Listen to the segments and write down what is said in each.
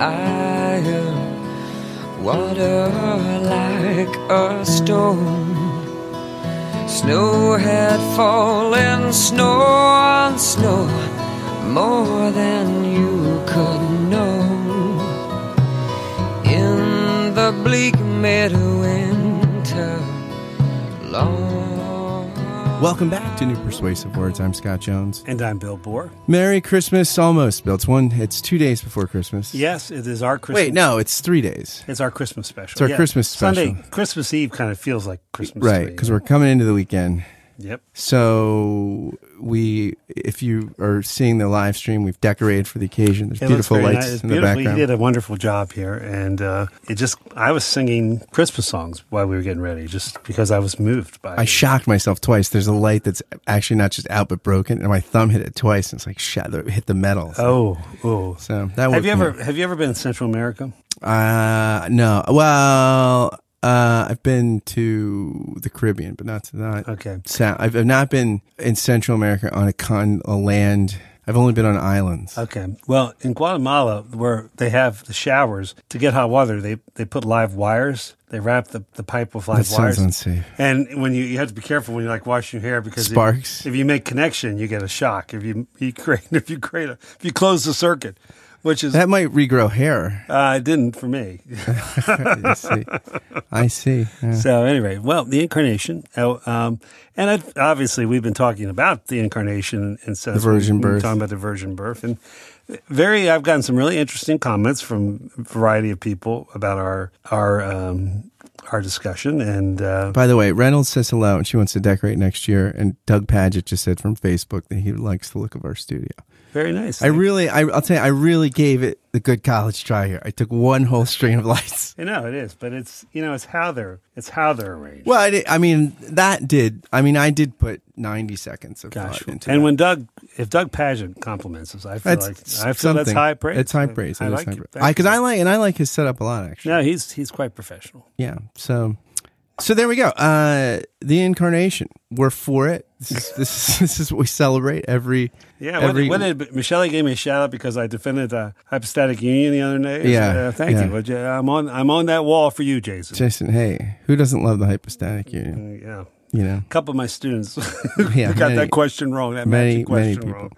iron, water like a stone. Snow had fallen, snow on snow, more than Welcome back to New Persuasive Words. I'm Scott Jones. And I'm Bill Borror. Merry Christmas, almost, Bill. It's one. It's two days before Christmas. Yes, it is our Christmas. Wait, no, it's three days. It's our Christmas special. It's our Christmas special. Sunday, Christmas Eve kind of feels like Christmas. Right, because we're coming into the weekend. Yep. So we, if you are seeing the live stream, we've decorated for the occasion. There's It beautiful lights nice. In the background. You did a wonderful job here, and uh, it just I was singing Christmas songs while we were getting ready, just because I was moved by. I it. shocked myself twice. There's a light that's actually not just out but broken, and my thumb hit it twice. And it's like shot, hit the metal. So, Oh, oh. so that Have you me ever have you ever been in Central America? Uh, no. Well, uh, I've been to the Caribbean, but not to that. Okay. I've, I've not been in Central America on a con a land. I've only been on islands. Okay. Well, in Guatemala, where they have the showers to get hot water, they they put live wires. They wrap the, the pipe with live that live sounds wires. unsafe. And when you you have to be careful when you like washing your hair because if- Sparks. If, you make connection, you get a shock. If you you create if you create a if you close the circuit, which is That might regrow hair. uh, it didn't for me. I see. I see. Yeah. So anyway, well, the incarnation, oh, um, and obviously we've been talking about the incarnation and so The virgin we've birth. talking about the virgin birth, and very. I've gotten some really interesting comments from a variety of people about our our um, our discussion, and uh, By the way, Reynolds says hello and she wants to decorate next year. And Doug Pagitt just said from Facebook that he likes the look of our studio. Very nice. I really, I, I'll tell you, I really gave it the good college try here. I took one whole string of lights. I know it is, but it's you know it's how they're it's how they're arranged. Well, I, did, I mean, that did. I mean, I did put ninety seconds of Gosh, thought into and that. when Doug, if Doug Pagitt compliments us, I feel That's like I feel that's something. high praise. It's high praise. I, is like praise. I because I like and I like his setup a lot actually. No, he's he's quite professional. Yeah. So, so there we go. Uh, the incarnation. We're for it. This is this is, this is what we celebrate every. Yeah, every, what did Michelle gave me a shout out because I defended the hypostatic union the other day. Yeah, uh, thank yeah. you. I'm on I'm on that wall for you, Jason. Jason, hey, who doesn't love the hypostatic union? Uh, yeah, You know, a couple of my students Yeah, got many- that question wrong. That many many people. wrong.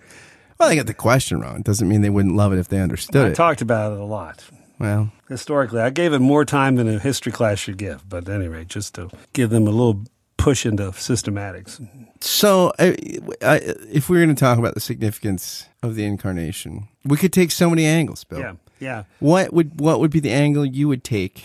Well, they got the question wrong. It doesn't mean they wouldn't love it if they understood I it. talked about it a lot well, historically. I gave it more time than a history class should give. But anyway, just to give them a little push into systematics. so I, I, if we're going to talk about the significance of the incarnation, we could take so many angles, Bill. Yeah, yeah. What would what would be the angle you would take?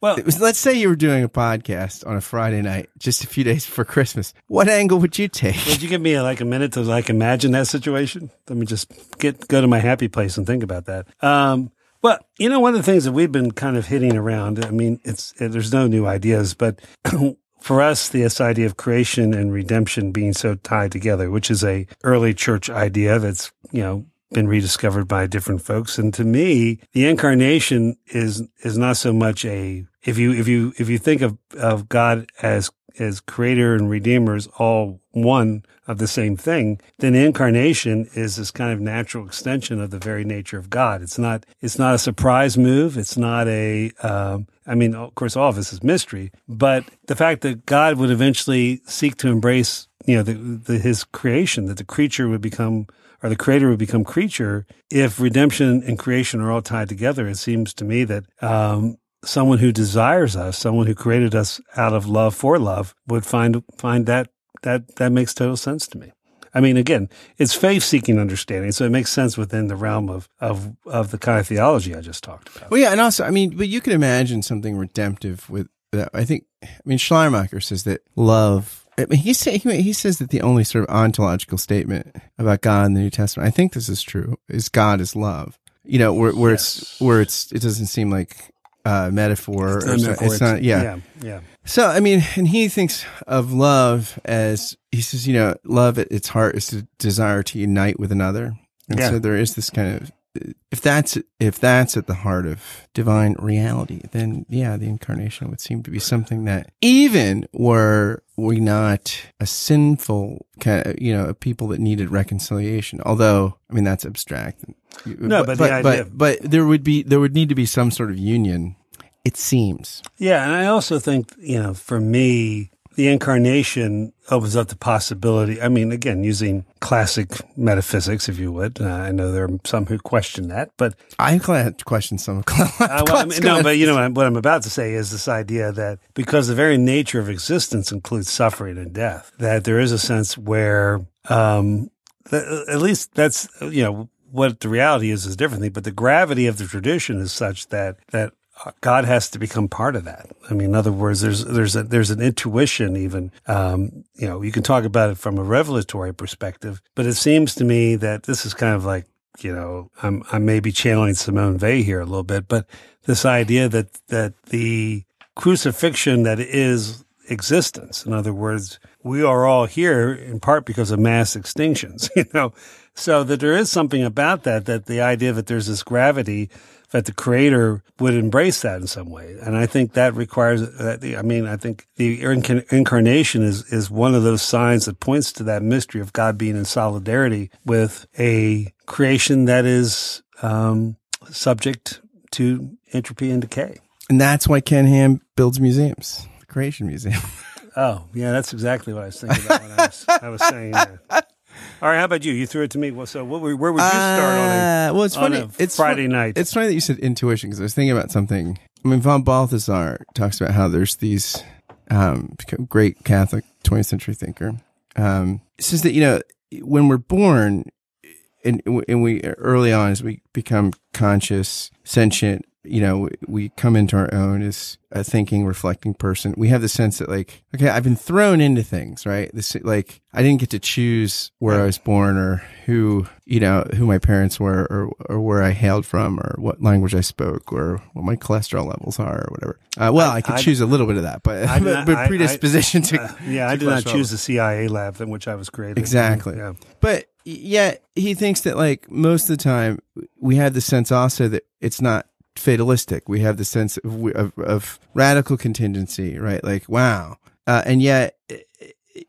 Well, was- Let's say you were doing a podcast on a Friday night, just a few days before Christmas. What angle would you take? Would you give me like a minute to like imagine that situation? Let me just get go to my happy place and think about that. Um, well, you know, one of the things that we've been kind of hitting around. I mean, it's it, there's no new ideas, but for us, this idea of creation and redemption being so tied together, which is a early church idea that's you know been rediscovered by different folks. And to me, the incarnation is is not so much a if you if you if you think of of God as as creator and redeemer is all one of the same thing, then the incarnation is this kind of natural extension of the very nature of God. It's not it's not a surprise move. It's not a um, I mean, of course, all of this is mystery, but the fact that God would eventually seek to embrace, you know, the, the, his creation, that the creature would become or the creator would become creature, if redemption and creation are all tied together, it seems to me that um, someone who desires us, someone who created us out of love for love, would find find that that that makes total sense to me. I mean, again, it's faith seeking understanding, so it makes sense within the realm of of of the kind of theology I just talked about. Well, yeah, and also, I mean, but you can imagine something redemptive with that. I think, I mean, Schleiermacher says that love. I mean, he say, he, he says that the only sort of ontological statement about God in the New Testament, I think this is true, is God is love. You know, where, where it's where it's it doesn't seem like uh, metaphor. It's or not so- metaphor, it's not. Yeah. yeah, yeah. So, I mean, and he thinks of love as he says, you know, love at its heart is the desire to unite with another. And Yeah. so there is this kind of if that's if that's at the heart of divine reality, then yeah, the incarnation would seem to be something that even were we not a sinful kind of, you know, a people that needed reconciliation. Although, I mean, that's abstract. No, but the idea- but, but there would be there would need to be some sort of union. It seems. Yeah, and I also think you know, for me, the incarnation opens up the possibility. I mean, again, using classic metaphysics, if you would. Uh, I know there are some who question that, but I question some. Uh, well, I mean, no, but you know what I'm, what I'm about to say is this idea that because the very nature of existence includes suffering and death, that there is a sense where, um, th- at least that's you know what the reality is is differently, but the gravity of the tradition is such that that God has to become part of that. I mean, in other words, there's there's a there's an intuition even. Um, you know, you can talk about it from a revelatory perspective, but it seems to me that this is kind of like you know, I'm I may be channeling Simone Weil here a little bit, but this idea that that the crucifixion that is existence. In other words, we are all here in part because of mass extinctions, you know. So that there is something about that, that the idea that there's this gravity that the creator would embrace that in some way. And I think that requires that. I mean, I think the incarnation is, is one of those signs that points to that mystery of God being in solidarity with a creation that is, um, subject to entropy and decay. And that's why Ken Ham builds museums, the Creation Museum. Oh, yeah, that's exactly what I was thinking about when I was, I was saying that. All right, how about you? You threw it to me. Well, so what, where would you start on a, Uh, well, it's on funny. a It's Friday fun- night? It's funny that you said intuition because I was thinking about something. I mean, von Balthasar talks about how there's these um, great Catholic 20th century thinker. Um, it says that you know when we're born, and and we early on as we become conscious, sentient, you know, we come into our own as a thinking, reflecting person. We have the sense that like, okay, I've been thrown into things, right? This, like, I didn't get to choose where I was born or who, you know, who my parents were or, or where I hailed from or what language I spoke or what my cholesterol levels are or whatever. Uh, well, I, could I- choose a little bit of that, but, I but, but predisposition I- to, uh, yeah, I did not choose the CIA lab in which I was created. Exactly. Yeah. But yet he thinks that like most of the time we have the sense also that it's not fatalistic. We have the sense of, of, of radical contingency, right? Like, wow. Uh, and yet eh,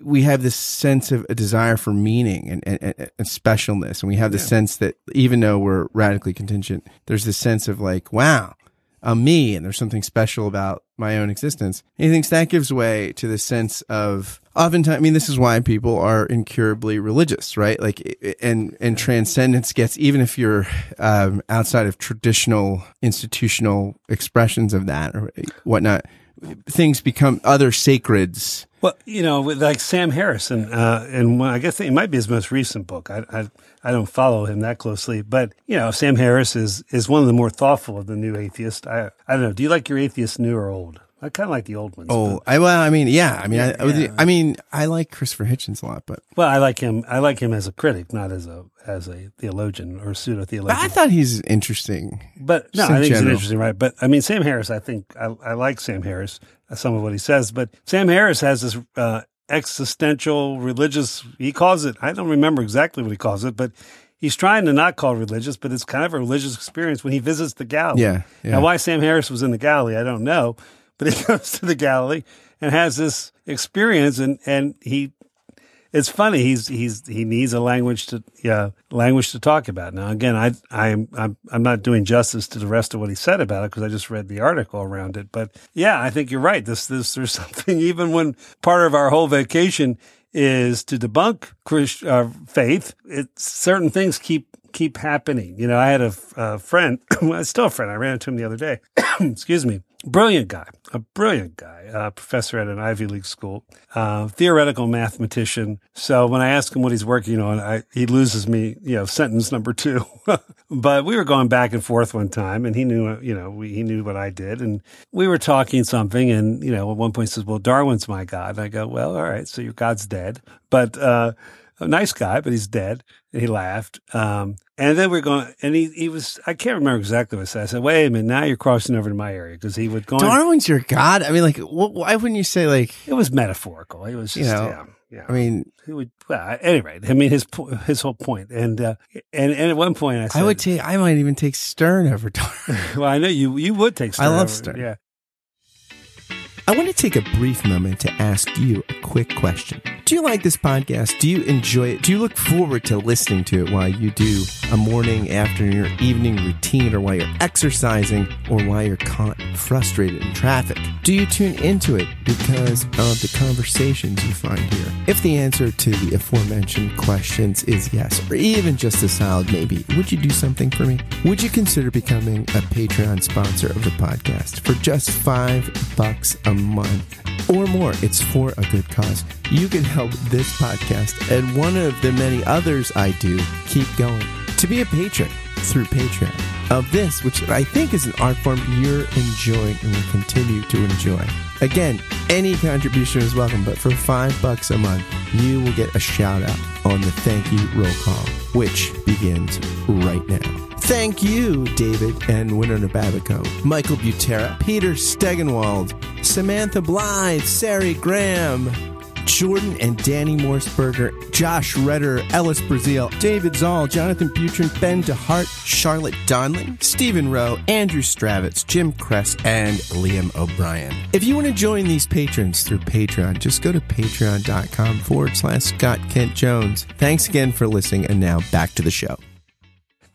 we have this sense of a desire for meaning and, and, and- and specialness. And we have the sense that even though we're radically contingent, there's this sense of like, wow, I'm me and there's something special about my own existence. And he thinks that gives way to the sense of oftentimes, I mean, this is why people are incurably religious, right? Like, and, and transcendence gets, even if you're, um, outside of traditional institutional expressions of that or whatnot, things become other sacreds. Well, you know, with like Sam Harrison, uh, and I guess it might be his most recent book. I, I I don't follow him that closely, but you know, Sam Harris is is one of the more thoughtful of the new atheists. I I don't know. Do you like your atheists new or old? I kind of like the old ones. Oh, I, well, I mean, yeah, I mean, I, I, Yeah. I mean, I like Christopher Hitchens a lot, but Well, I like him. I like him as a critic, not as a as a theologian or pseudo theologian. I thought he's interesting. But no, I in think he's an interesting right. But I mean, Sam Harris, I think I, I like Sam Harris, uh, some of what he says. But Sam Harris has this uh, existential religious. He calls it. I don't remember exactly what he calls it, but he's trying to not call it religious. But it's kind of a religious experience when he visits the Galilee. Yeah, yeah. Now, why Sam Harris was in the Galilee, I don't know, but he goes to the Galilee and has this experience, and and he it's funny. He's he's he needs a language to yeah language to talk about. Now again, I I'm I'm I'm not doing justice to the rest of what he said about it because I just read the article around it. But yeah, I think you're right. This this there's something even when part of our whole vacation is to debunk Christ, uh, faith. It certain things keep keep happening. You know, I had a, a friend, still a friend. I ran into him the other day. Excuse me. Brilliant guy, a brilliant guy, uh, professor at an Ivy League school, theoretical mathematician. So when I ask him what he's working on, I, he loses me, you know, sentence number two. but we were going back and forth one time and he knew, you know, we, he knew what I did and we were talking something and, you know, at one point he says, well, Darwin's my God. And I go, well, all right. So your God's dead, but, uh, a nice guy, but he's dead. And he laughed. Um, and then we're going, and he, he was, I can't remember exactly what I said. I said, wait a minute, now you're crossing over to my area because he would go, Darwin's your god. I mean, like, wh- why wouldn't you say like, it was metaphorical. It was just, You know, yeah. Yeah. I mean, he would? Well, at any rate, I mean his his whole point, and uh, and and at one point I said, I would take, I might even take Stern over Dark. well, I know you you would take. Stern I love over- Stern. Yeah. I want to take a brief moment to ask you a quick question. Do you like this podcast? Do you enjoy it? Do you look forward to listening to it while you do a morning, afternoon, or evening routine, or while you're exercising, or while you're caught frustrated in traffic? Do you tune into it because of the conversations you find here? If the answer to the aforementioned questions is yes, or even just a solid maybe, would you do something for me? Would you consider becoming a Patreon sponsor of the podcast for just five bucks a month or more? It's for a good cause. You can help this podcast and one of the many others I do keep going. To be a patron through Patreon of this, which I think is an art form you're enjoying and will continue to enjoy. Again, any contribution is welcome, but for five bucks a month, you will get a shout out on the thank you roll call, which begins right now. Thank you, David and Winona Babico, Michael Butera, Peter Stegenwald, Samantha Blythe, Sari Graham, Jordan and Danny Morseberger, Josh Redder, Ellis Brazil, David Zoll, Jonathan Butrin, Ben DeHart, Charlotte Donlin, Stephen Rowe, Andrew Stravitz, Jim Kress, and Liam O'Brien. If you want to join these patrons through Patreon, just go to patreon.com forward slash Scott Kent Jones. Thanks again for listening, and now back to the show.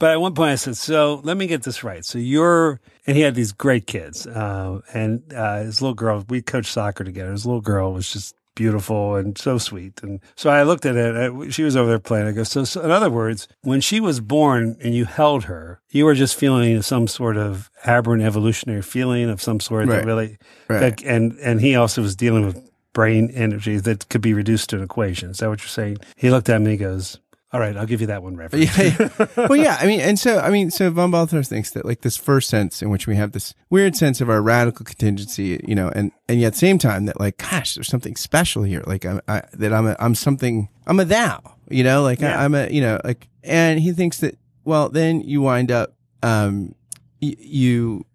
But at one point I said, so let me get this right. So you're, and he had these great kids. Uh, and uh, his little girl, we coached soccer together. His little girl was just beautiful and so sweet. And so I looked at it. She was over there playing. I go, so, so in other words, when she was born and you held her, you were just feeling some sort of aberrant evolutionary feeling of some sort Right. that really, Right. that, and, and he also was dealing with brain energy that could be reduced to an equation. Is that what you're saying? He looked at me and goes, all right, I'll give you that one reference. yeah, yeah. well, yeah. I mean, and so I mean, so von Balthasar thinks that like this first sense in which we have this weird sense of our radical contingency, you know, and and yet same time that like, gosh, there's something special here. Like I'm I, that I'm a, I'm something I'm a thou, you know, like Yeah. I, I'm a you know like, and he thinks that well, then you wind up um y- you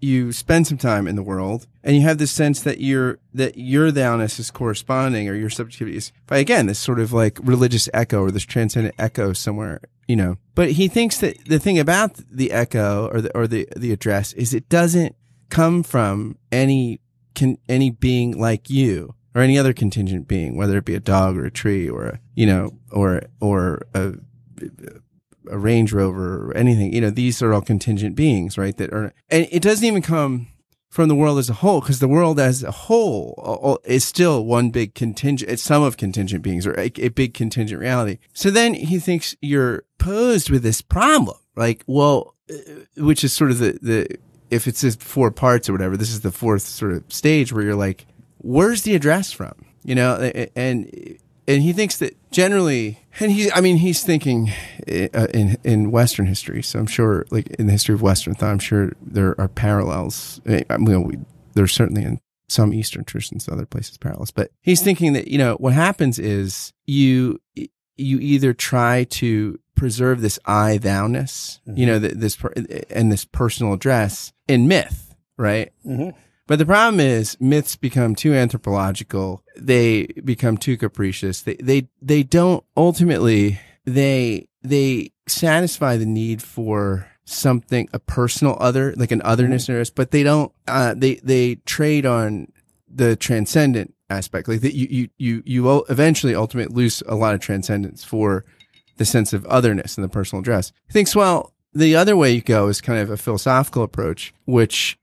you spend some time in the world and you have this sense that your that your thou-ness is corresponding or your subjectivity is by again this sort of like religious echo or this transcendent echo somewhere you know. But he thinks that the thing about the echo or the or the the address is it doesn't come from any can any being like you or any other contingent being whether it be a dog or a tree or a you know or or a a Range Rover or anything. You know, these are all contingent beings, right? That are, and it doesn't even come from the world as a whole because the world as a whole is still one big contingent. It's some of contingent beings or a, a big contingent reality. So then he thinks you're posed with this problem, like, well, uh, which is sort of the, the, if it's just four parts or whatever, this is the fourth sort of stage where you're like, where's the address from? You know, and, and he thinks that generally, and he's, I mean, he's thinking uh, in in Western history. So I'm sure, like in the history of Western thought, I'm sure there are parallels. I mean, we, there's certainly in some Eastern traditions, other places parallels. But he's thinking that you know what happens is you you either try to preserve this I thou-ness, you know, this and this personal address in myth, right? Mhm. But the problem is myths become too anthropological. They become too capricious. They, they, they don't ultimately, they, they satisfy the need for something, a personal other, like an otherness us, but they don't, uh, they, they trade on the transcendent aspect. Like that you, you, you, you eventually ultimately lose a lot of transcendence for the sense of otherness in the personal address. He thinks, well, the other way you go is kind of a philosophical approach, which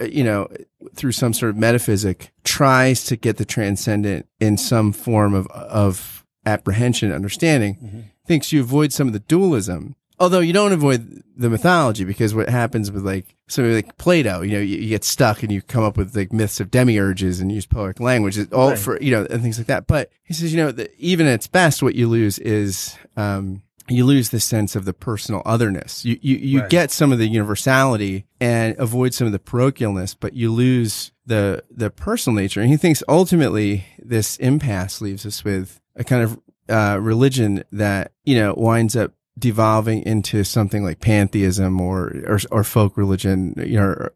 you know, through some sort of metaphysic, tries to get the transcendent in some form of of apprehension, understanding. Thinks you avoid some of the dualism, although you don't avoid the mythology because what happens with like something like Plato, you know, you, you get stuck and you come up with like myths of demiurges and use poetic language, all Right. for you know, and things like that. But he says, you know, that even at its best, what you lose is. um you lose the sense of the personal otherness. You you, you Right. get some of the universality and avoid some of the parochialness, but you lose the the personal nature. And he thinks ultimately this impasse leaves us with a kind of uh, religion that you know winds up devolving into something like pantheism or or, or folk religion, you know, or,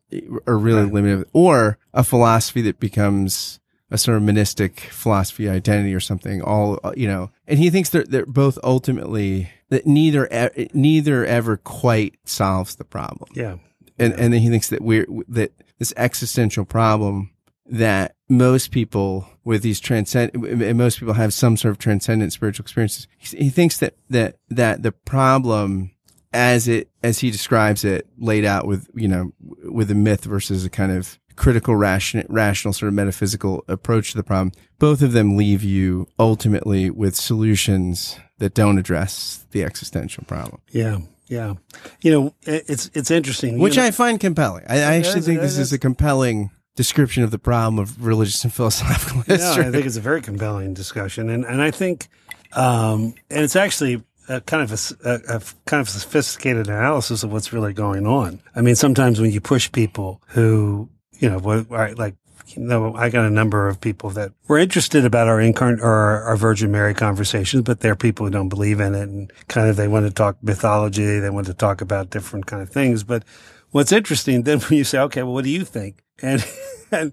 or really Right. limited, or a philosophy that becomes a sort of monistic philosophy identity or something all you know. And he thinks they're they're both ultimately that neither neither ever quite solves the problem. Yeah. and and then he thinks that we're that this existential problem that most people with these transcend and most people have some sort of transcendent spiritual experiences he, he thinks that that that the problem as it as he describes it laid out with you know with a myth versus a kind of critical ration, rational sort of metaphysical approach to the problem both of them leave you ultimately with solutions that don't address the existential problem Yeah. Yeah. You know, it's it's interesting. which You know- I find compelling. I, I actually is, think this is is. a compelling description of the problem of religious and philosophical No, history. I think it's a very compelling discussion, and and I think, um, and it's actually a kind of a kind of sophisticated analysis of what's really going on. I mean, sometimes when you push people who, you know, what, like. You know, I got a number of people that were interested about our incarn or our, our Virgin Mary conversations, but they're people who don't believe in it and kind of they want to talk mythology, they want to talk about different kind of things. But what's interesting then when you say, okay, well, what do you think? And and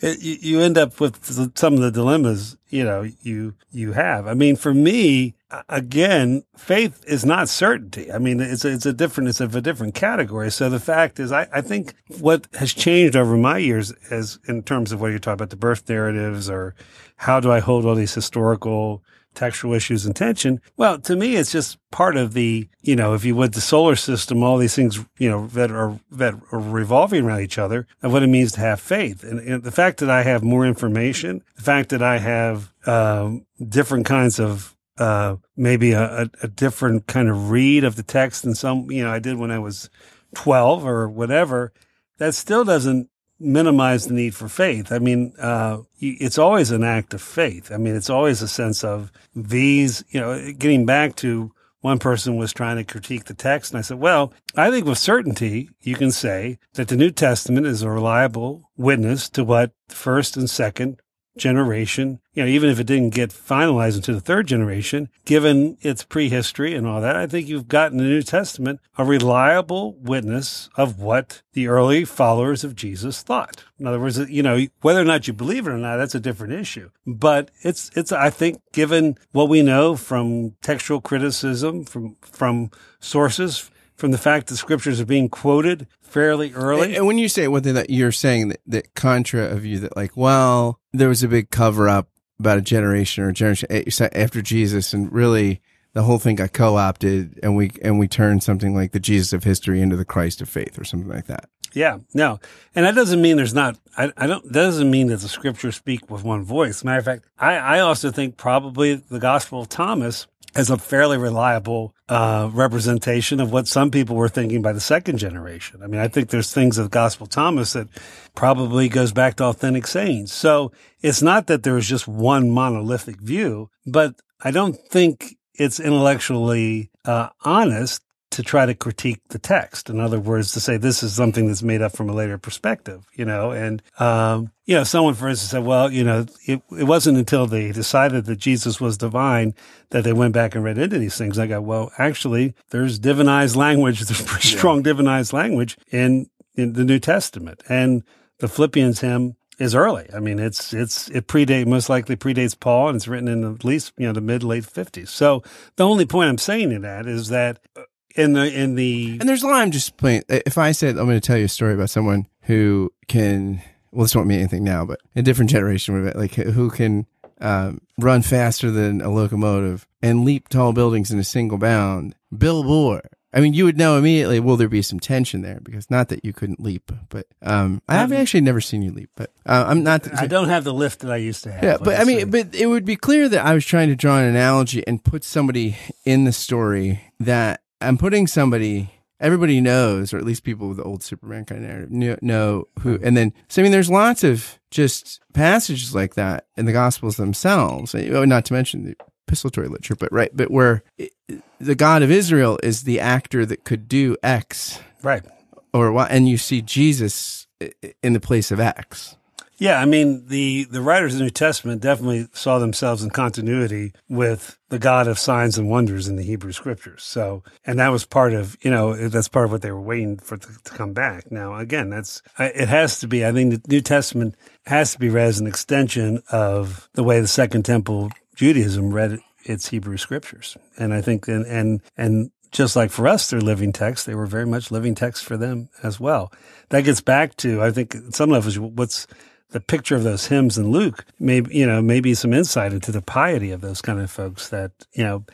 it, you, end up with some of the dilemmas you know you you have. I mean, for me, again, faith is not certainty. I mean, it's a, it's a different it's of a different category. So the fact is, I, I think what has changed over my years, as in terms of what you're talking about, the birth narratives, or how do I hold all these historical textual issues and tension. Well, to me, it's just part of the, you know, if you would, the solar system, all these things, you know, that are, that are revolving around each other and what it means to have faith. And, and the fact that I have more information, the fact that I have, um, different kinds of, uh, maybe a, a, different kind of read of the text than some, you know, I did when I was 12 or whatever, that still doesn't minimize the need for faith. I mean, uh, it's always an act of faith. I mean, it's always a sense of these, you know, getting back to one person was trying to critique the text. And I said, well, I think with certainty, you can say that the New Testament is a reliable witness to what the first and second generation, you know, even if it didn't get finalized into the third generation, given its prehistory and all that, I think you've got in the New Testament a reliable witness of what the early followers of Jesus thought. In other words, you know, whether or not you believe it or not, that's a different issue. But it's, it's, I think, given what we know from textual criticism, from, from sources, from the fact that scriptures are being quoted fairly early. And when you say one thing that you're saying that, that contra of you that like, well, there was a big cover up about a generation or a generation after Jesus, and really the whole thing got co opted, and we and we turned something like the Jesus of history into the Christ of faith, or something like that. Yeah, no, and that doesn't mean there's not. I, I don't. That doesn't mean that the scriptures speak with one voice. Matter of fact, I, I also think probably the Gospel of Thomas is a fairly reliable uh, representation of what some people were thinking by the second generation. I mean, I think there's things of Gospel Thomas that probably goes back to authentic sayings. So it's not that there's just one monolithic view, but I don't think it's intellectually uh, honest to try to critique the text. In other words, to say this is something that's made up from a later perspective, you know, and, um, you know, someone, for instance, said, well, you know, it, it wasn't until they decided that Jesus was divine that they went back and read into these things. I go, well, actually, there's divinized language. There's pretty strong divinized language in, in the New Testament and the Philippians hymn is early. I mean, it's, it's, it predate, most likely predates Paul and it's written in at least, you know, the mid late fifties. So the only point I'm saying in that is that in the, in the, And there's a lot I'm just playing. If I said I'm going to tell you a story about someone who can, well, this won't mean anything now, but a different generation like who can um, run faster than a locomotive and leap tall buildings in a single bound. Bill Borror. I mean, you would know immediately. Will there be some tension there? Because not that you couldn't leap, but um, I have actually never seen you leap. But uh, I'm not. I don't have the lift that I used to have. Yeah, but I mean, but it would be clear that I was trying to draw an analogy and put somebody in the story that I'm putting somebody. Everybody knows, or at least people with the old Superman kind of narrative know, know who. Uh-huh. And then, so I mean, there's lots of just passages like that in the Gospels themselves. Not to mention the epistolary literature, but right, but where it, the God of Israel is the actor that could do X right. or Y, and you see Jesus in the place of X. Yeah, I mean the the writers of the New Testament definitely saw themselves in continuity with the God of signs and wonders in the Hebrew Scriptures. So, and that was part of you know that's part of what they were waiting for to, to come back. Now, again, that's it has to be. I think the New Testament has to be read as an extension of the way the Second Temple Judaism read its Hebrew Scriptures, and I think and and and just like for us, they're living texts. They were very much living texts for them as well. That gets back to, I think, some levels, what's the picture of those hymns in Luke, maybe, you know, maybe some insight into the piety of those kind of folks that, you know,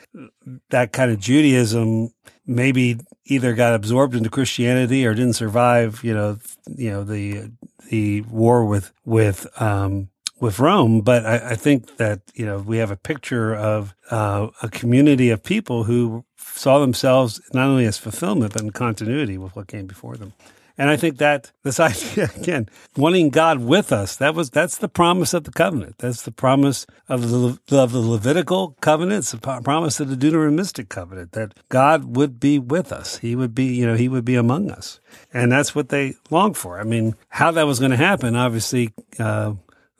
that kind of Judaism maybe either got absorbed into Christianity or didn't survive, you know, you know, the, the war with, with, um, with Rome, but I, I, think that you know we have a picture of uh, a community of people who saw themselves not only as fulfillment but in continuity with what came before them. And I think that this idea again, wanting God with us, that was that's the promise of the covenant. That's the promise of the of the Levitical covenant. It's the promise of the Deuteronomistic covenant that God would be with us. He would be, you know, He would be among us, and that's what they long for. I mean, how that was going to happen, obviously. Uh,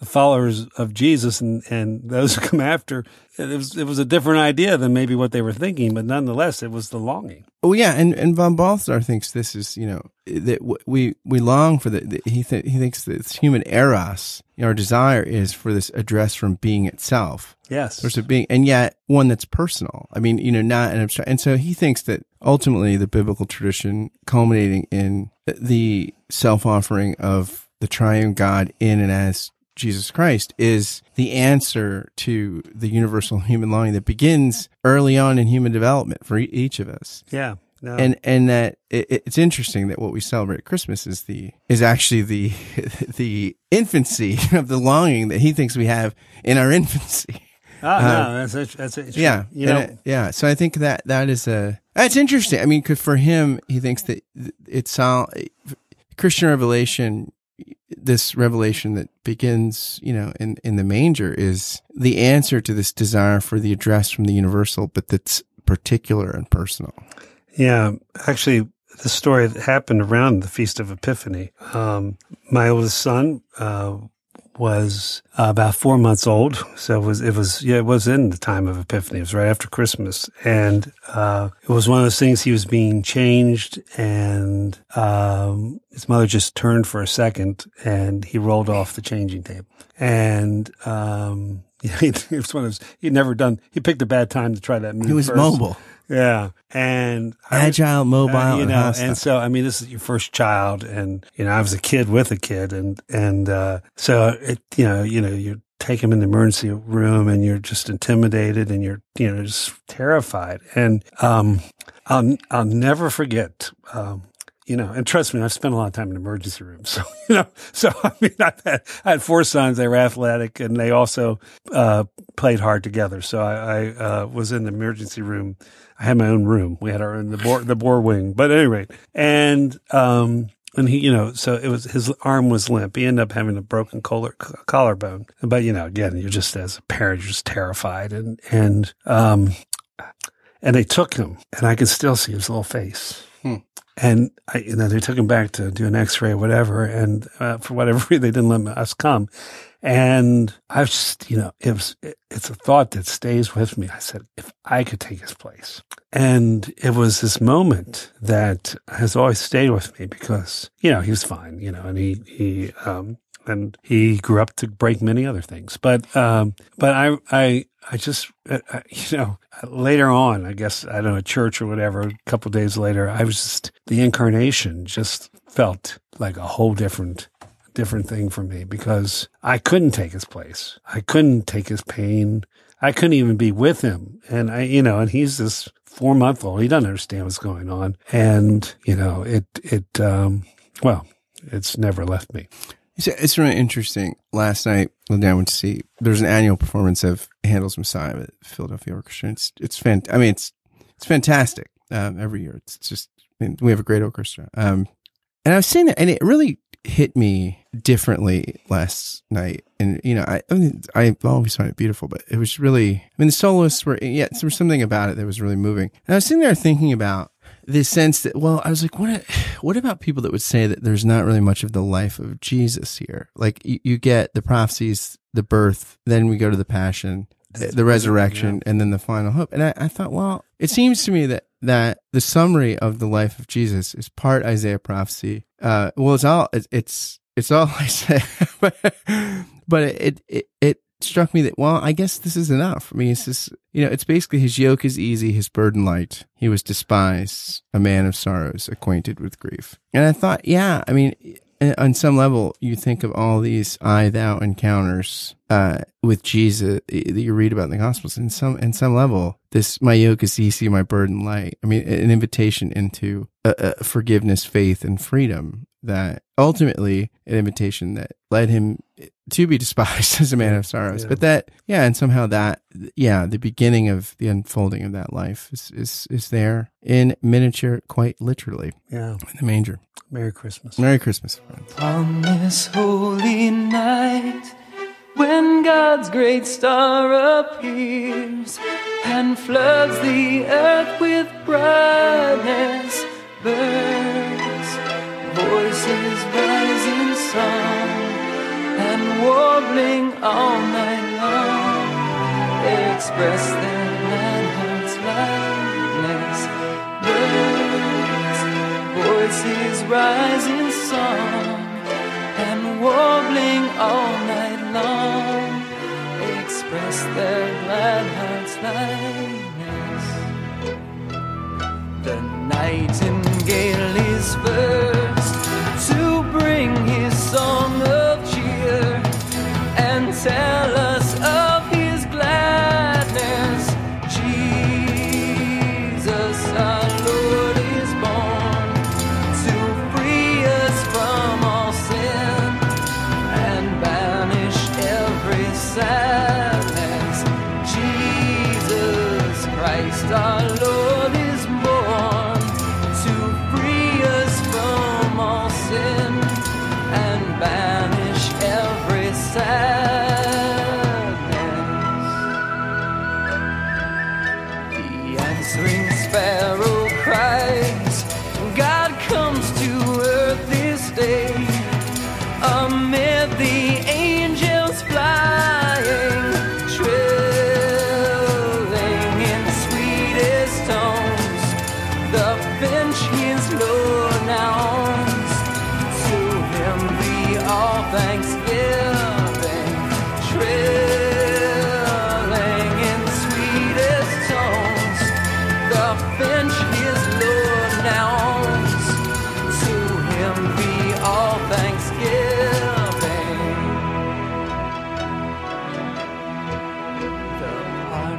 the followers of Jesus and, and those who come after, it was it was a different idea than maybe what they were thinking, but nonetheless, it was the longing. Oh yeah, and and von Balthasar thinks this is you know that we we long for the, he th- he thinks that human eros, you know, our desire is for this address from being itself. Yes, versus being, and yet one that's personal. I mean, you know, not an abstract. And so he thinks that ultimately the biblical tradition, culminating in the self offering of the triune God in and as Jesus Christ is the answer to the universal human longing that begins early on in human development for each of us. Yeah. No. And and that it, it's interesting that what we celebrate at Christmas is the is actually the the infancy of the longing that he thinks we have in our infancy. Ah, uh, no, that's that's it. Yeah, you know, it, yeah. So I think that that is a that's interesting. I mean, cause for him, he thinks that it's all Christian revelation this revelation that begins, you know, in, in the manger is the answer to this desire for the address from the universal, but that's particular and personal. Yeah. Actually, the story that happened around the Feast of Epiphany. Um, my oldest son, uh, was about four months old. So it was, it was, yeah, it was in the time of Epiphany. It was right after Christmas. And, uh, it was one of those things he was being changed and, um, his mother just turned for a second and he rolled off the changing table. And, um, yeah, it was one of those, he'd never done, he picked a bad time to try that move. He was first. mobile. Yeah. And agile, mobile, uh, you know, and, and so, I mean, this is your first child and, you know, I was a kid with a kid and, and, uh, so it, you know, you know, you take him in the emergency room and you're just intimidated and you're, you know, just terrified. And, um, I'll, I'll never forget, um, you know, and trust me, I've spent a lot of time in emergency rooms. So, you know, so I mean, I've had, I had four sons. They were athletic and they also, uh, played hard together. So I, I, uh, was in the emergency room. I had my own room. We had our own, the Borror, the Borror wing, but at any rate, and, um, and he, you know, so it was his arm was limp. He ended up having a broken collar, collarbone. But you know, again, you're just as a parent, you're just terrified, and and um, and they took him, and I could still see his little face. Hmm. And I, you know, they took him back to do an X-ray or whatever, and uh, for whatever reason, they didn't let us come. And I just, you know, it was, it, it's a thought that stays with me. I said, if I could take his place. And it was this moment that has always stayed with me because, you know, he was fine, you know, and he, he, um, and he grew up to break many other things. But, um, but I, I, I just, uh, uh you know, later on, I guess, I don't know, church or whatever, a couple days later, I was just, the incarnation just felt like a whole different different thing for me because I couldn't take his place. I couldn't take his pain. I couldn't even be with him. And I, you know, and he's this four month old. He doesn't understand what's going on. And, you know, it, it, um, well, it's never left me. It's really interesting. Last night, I went to see, there's an annual performance of Handel's Messiah at Philadelphia Orchestra. It's, it's fan, I mean, it's, it's fantastic. Um, every year. It's just, I mean, we have a great orchestra. Um, and I was saying that, and it really hit me differently last night. And, you know, I, I, mean, I always find it beautiful, but it was really, I mean, the soloists were, yeah, there was something about it that was really moving. And I was sitting there thinking about the sense that well, I was like, what? What about people that would say that there's not really much of the life of Jesus here? Like you, you get the prophecies, the birth, then we go to the passion, the, resurrection, and then the final hope. And I, I thought, well, it seems to me that that the summary of the life of Jesus is part Isaiah prophecy. Uh, well, it's all it's it's, all Isaiah, but it it it struck me that well, I guess this is enough. I mean, it's just you know, it's basically his yoke is easy, his burden light. He was despised, a man of sorrows, acquainted with grief. And I thought, yeah, I mean, eh, on some level, you think of all these I thou encounters uh, with Jesus eh, that you read about in the Gospels. In some, in some level, this my yoke is easy, my burden light. I mean, an invitation into forgiveness, faith, and freedom. That ultimately an invitation that led him eh, to be despised as a man of sorrows. Yeah. But that, yeah, and somehow that, yeah, the beginning of the unfolding of that life is is is there in miniature, quite literally. Yeah, in the manger. Merry Christmas. Merry Christmas, friends. On this holy night, when God's great star appears and floods the earth with brightness, birds, voices rise in song and warbling all night long, express their glad hearts' lightness. Birds, voices rise in song and warbling all night long, express their glad hearts' lightness. The nightingale is first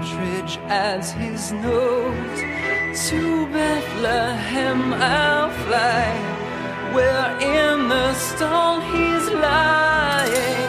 partridge his note. To Bethlehem I'll fly, where in the stall he's lying.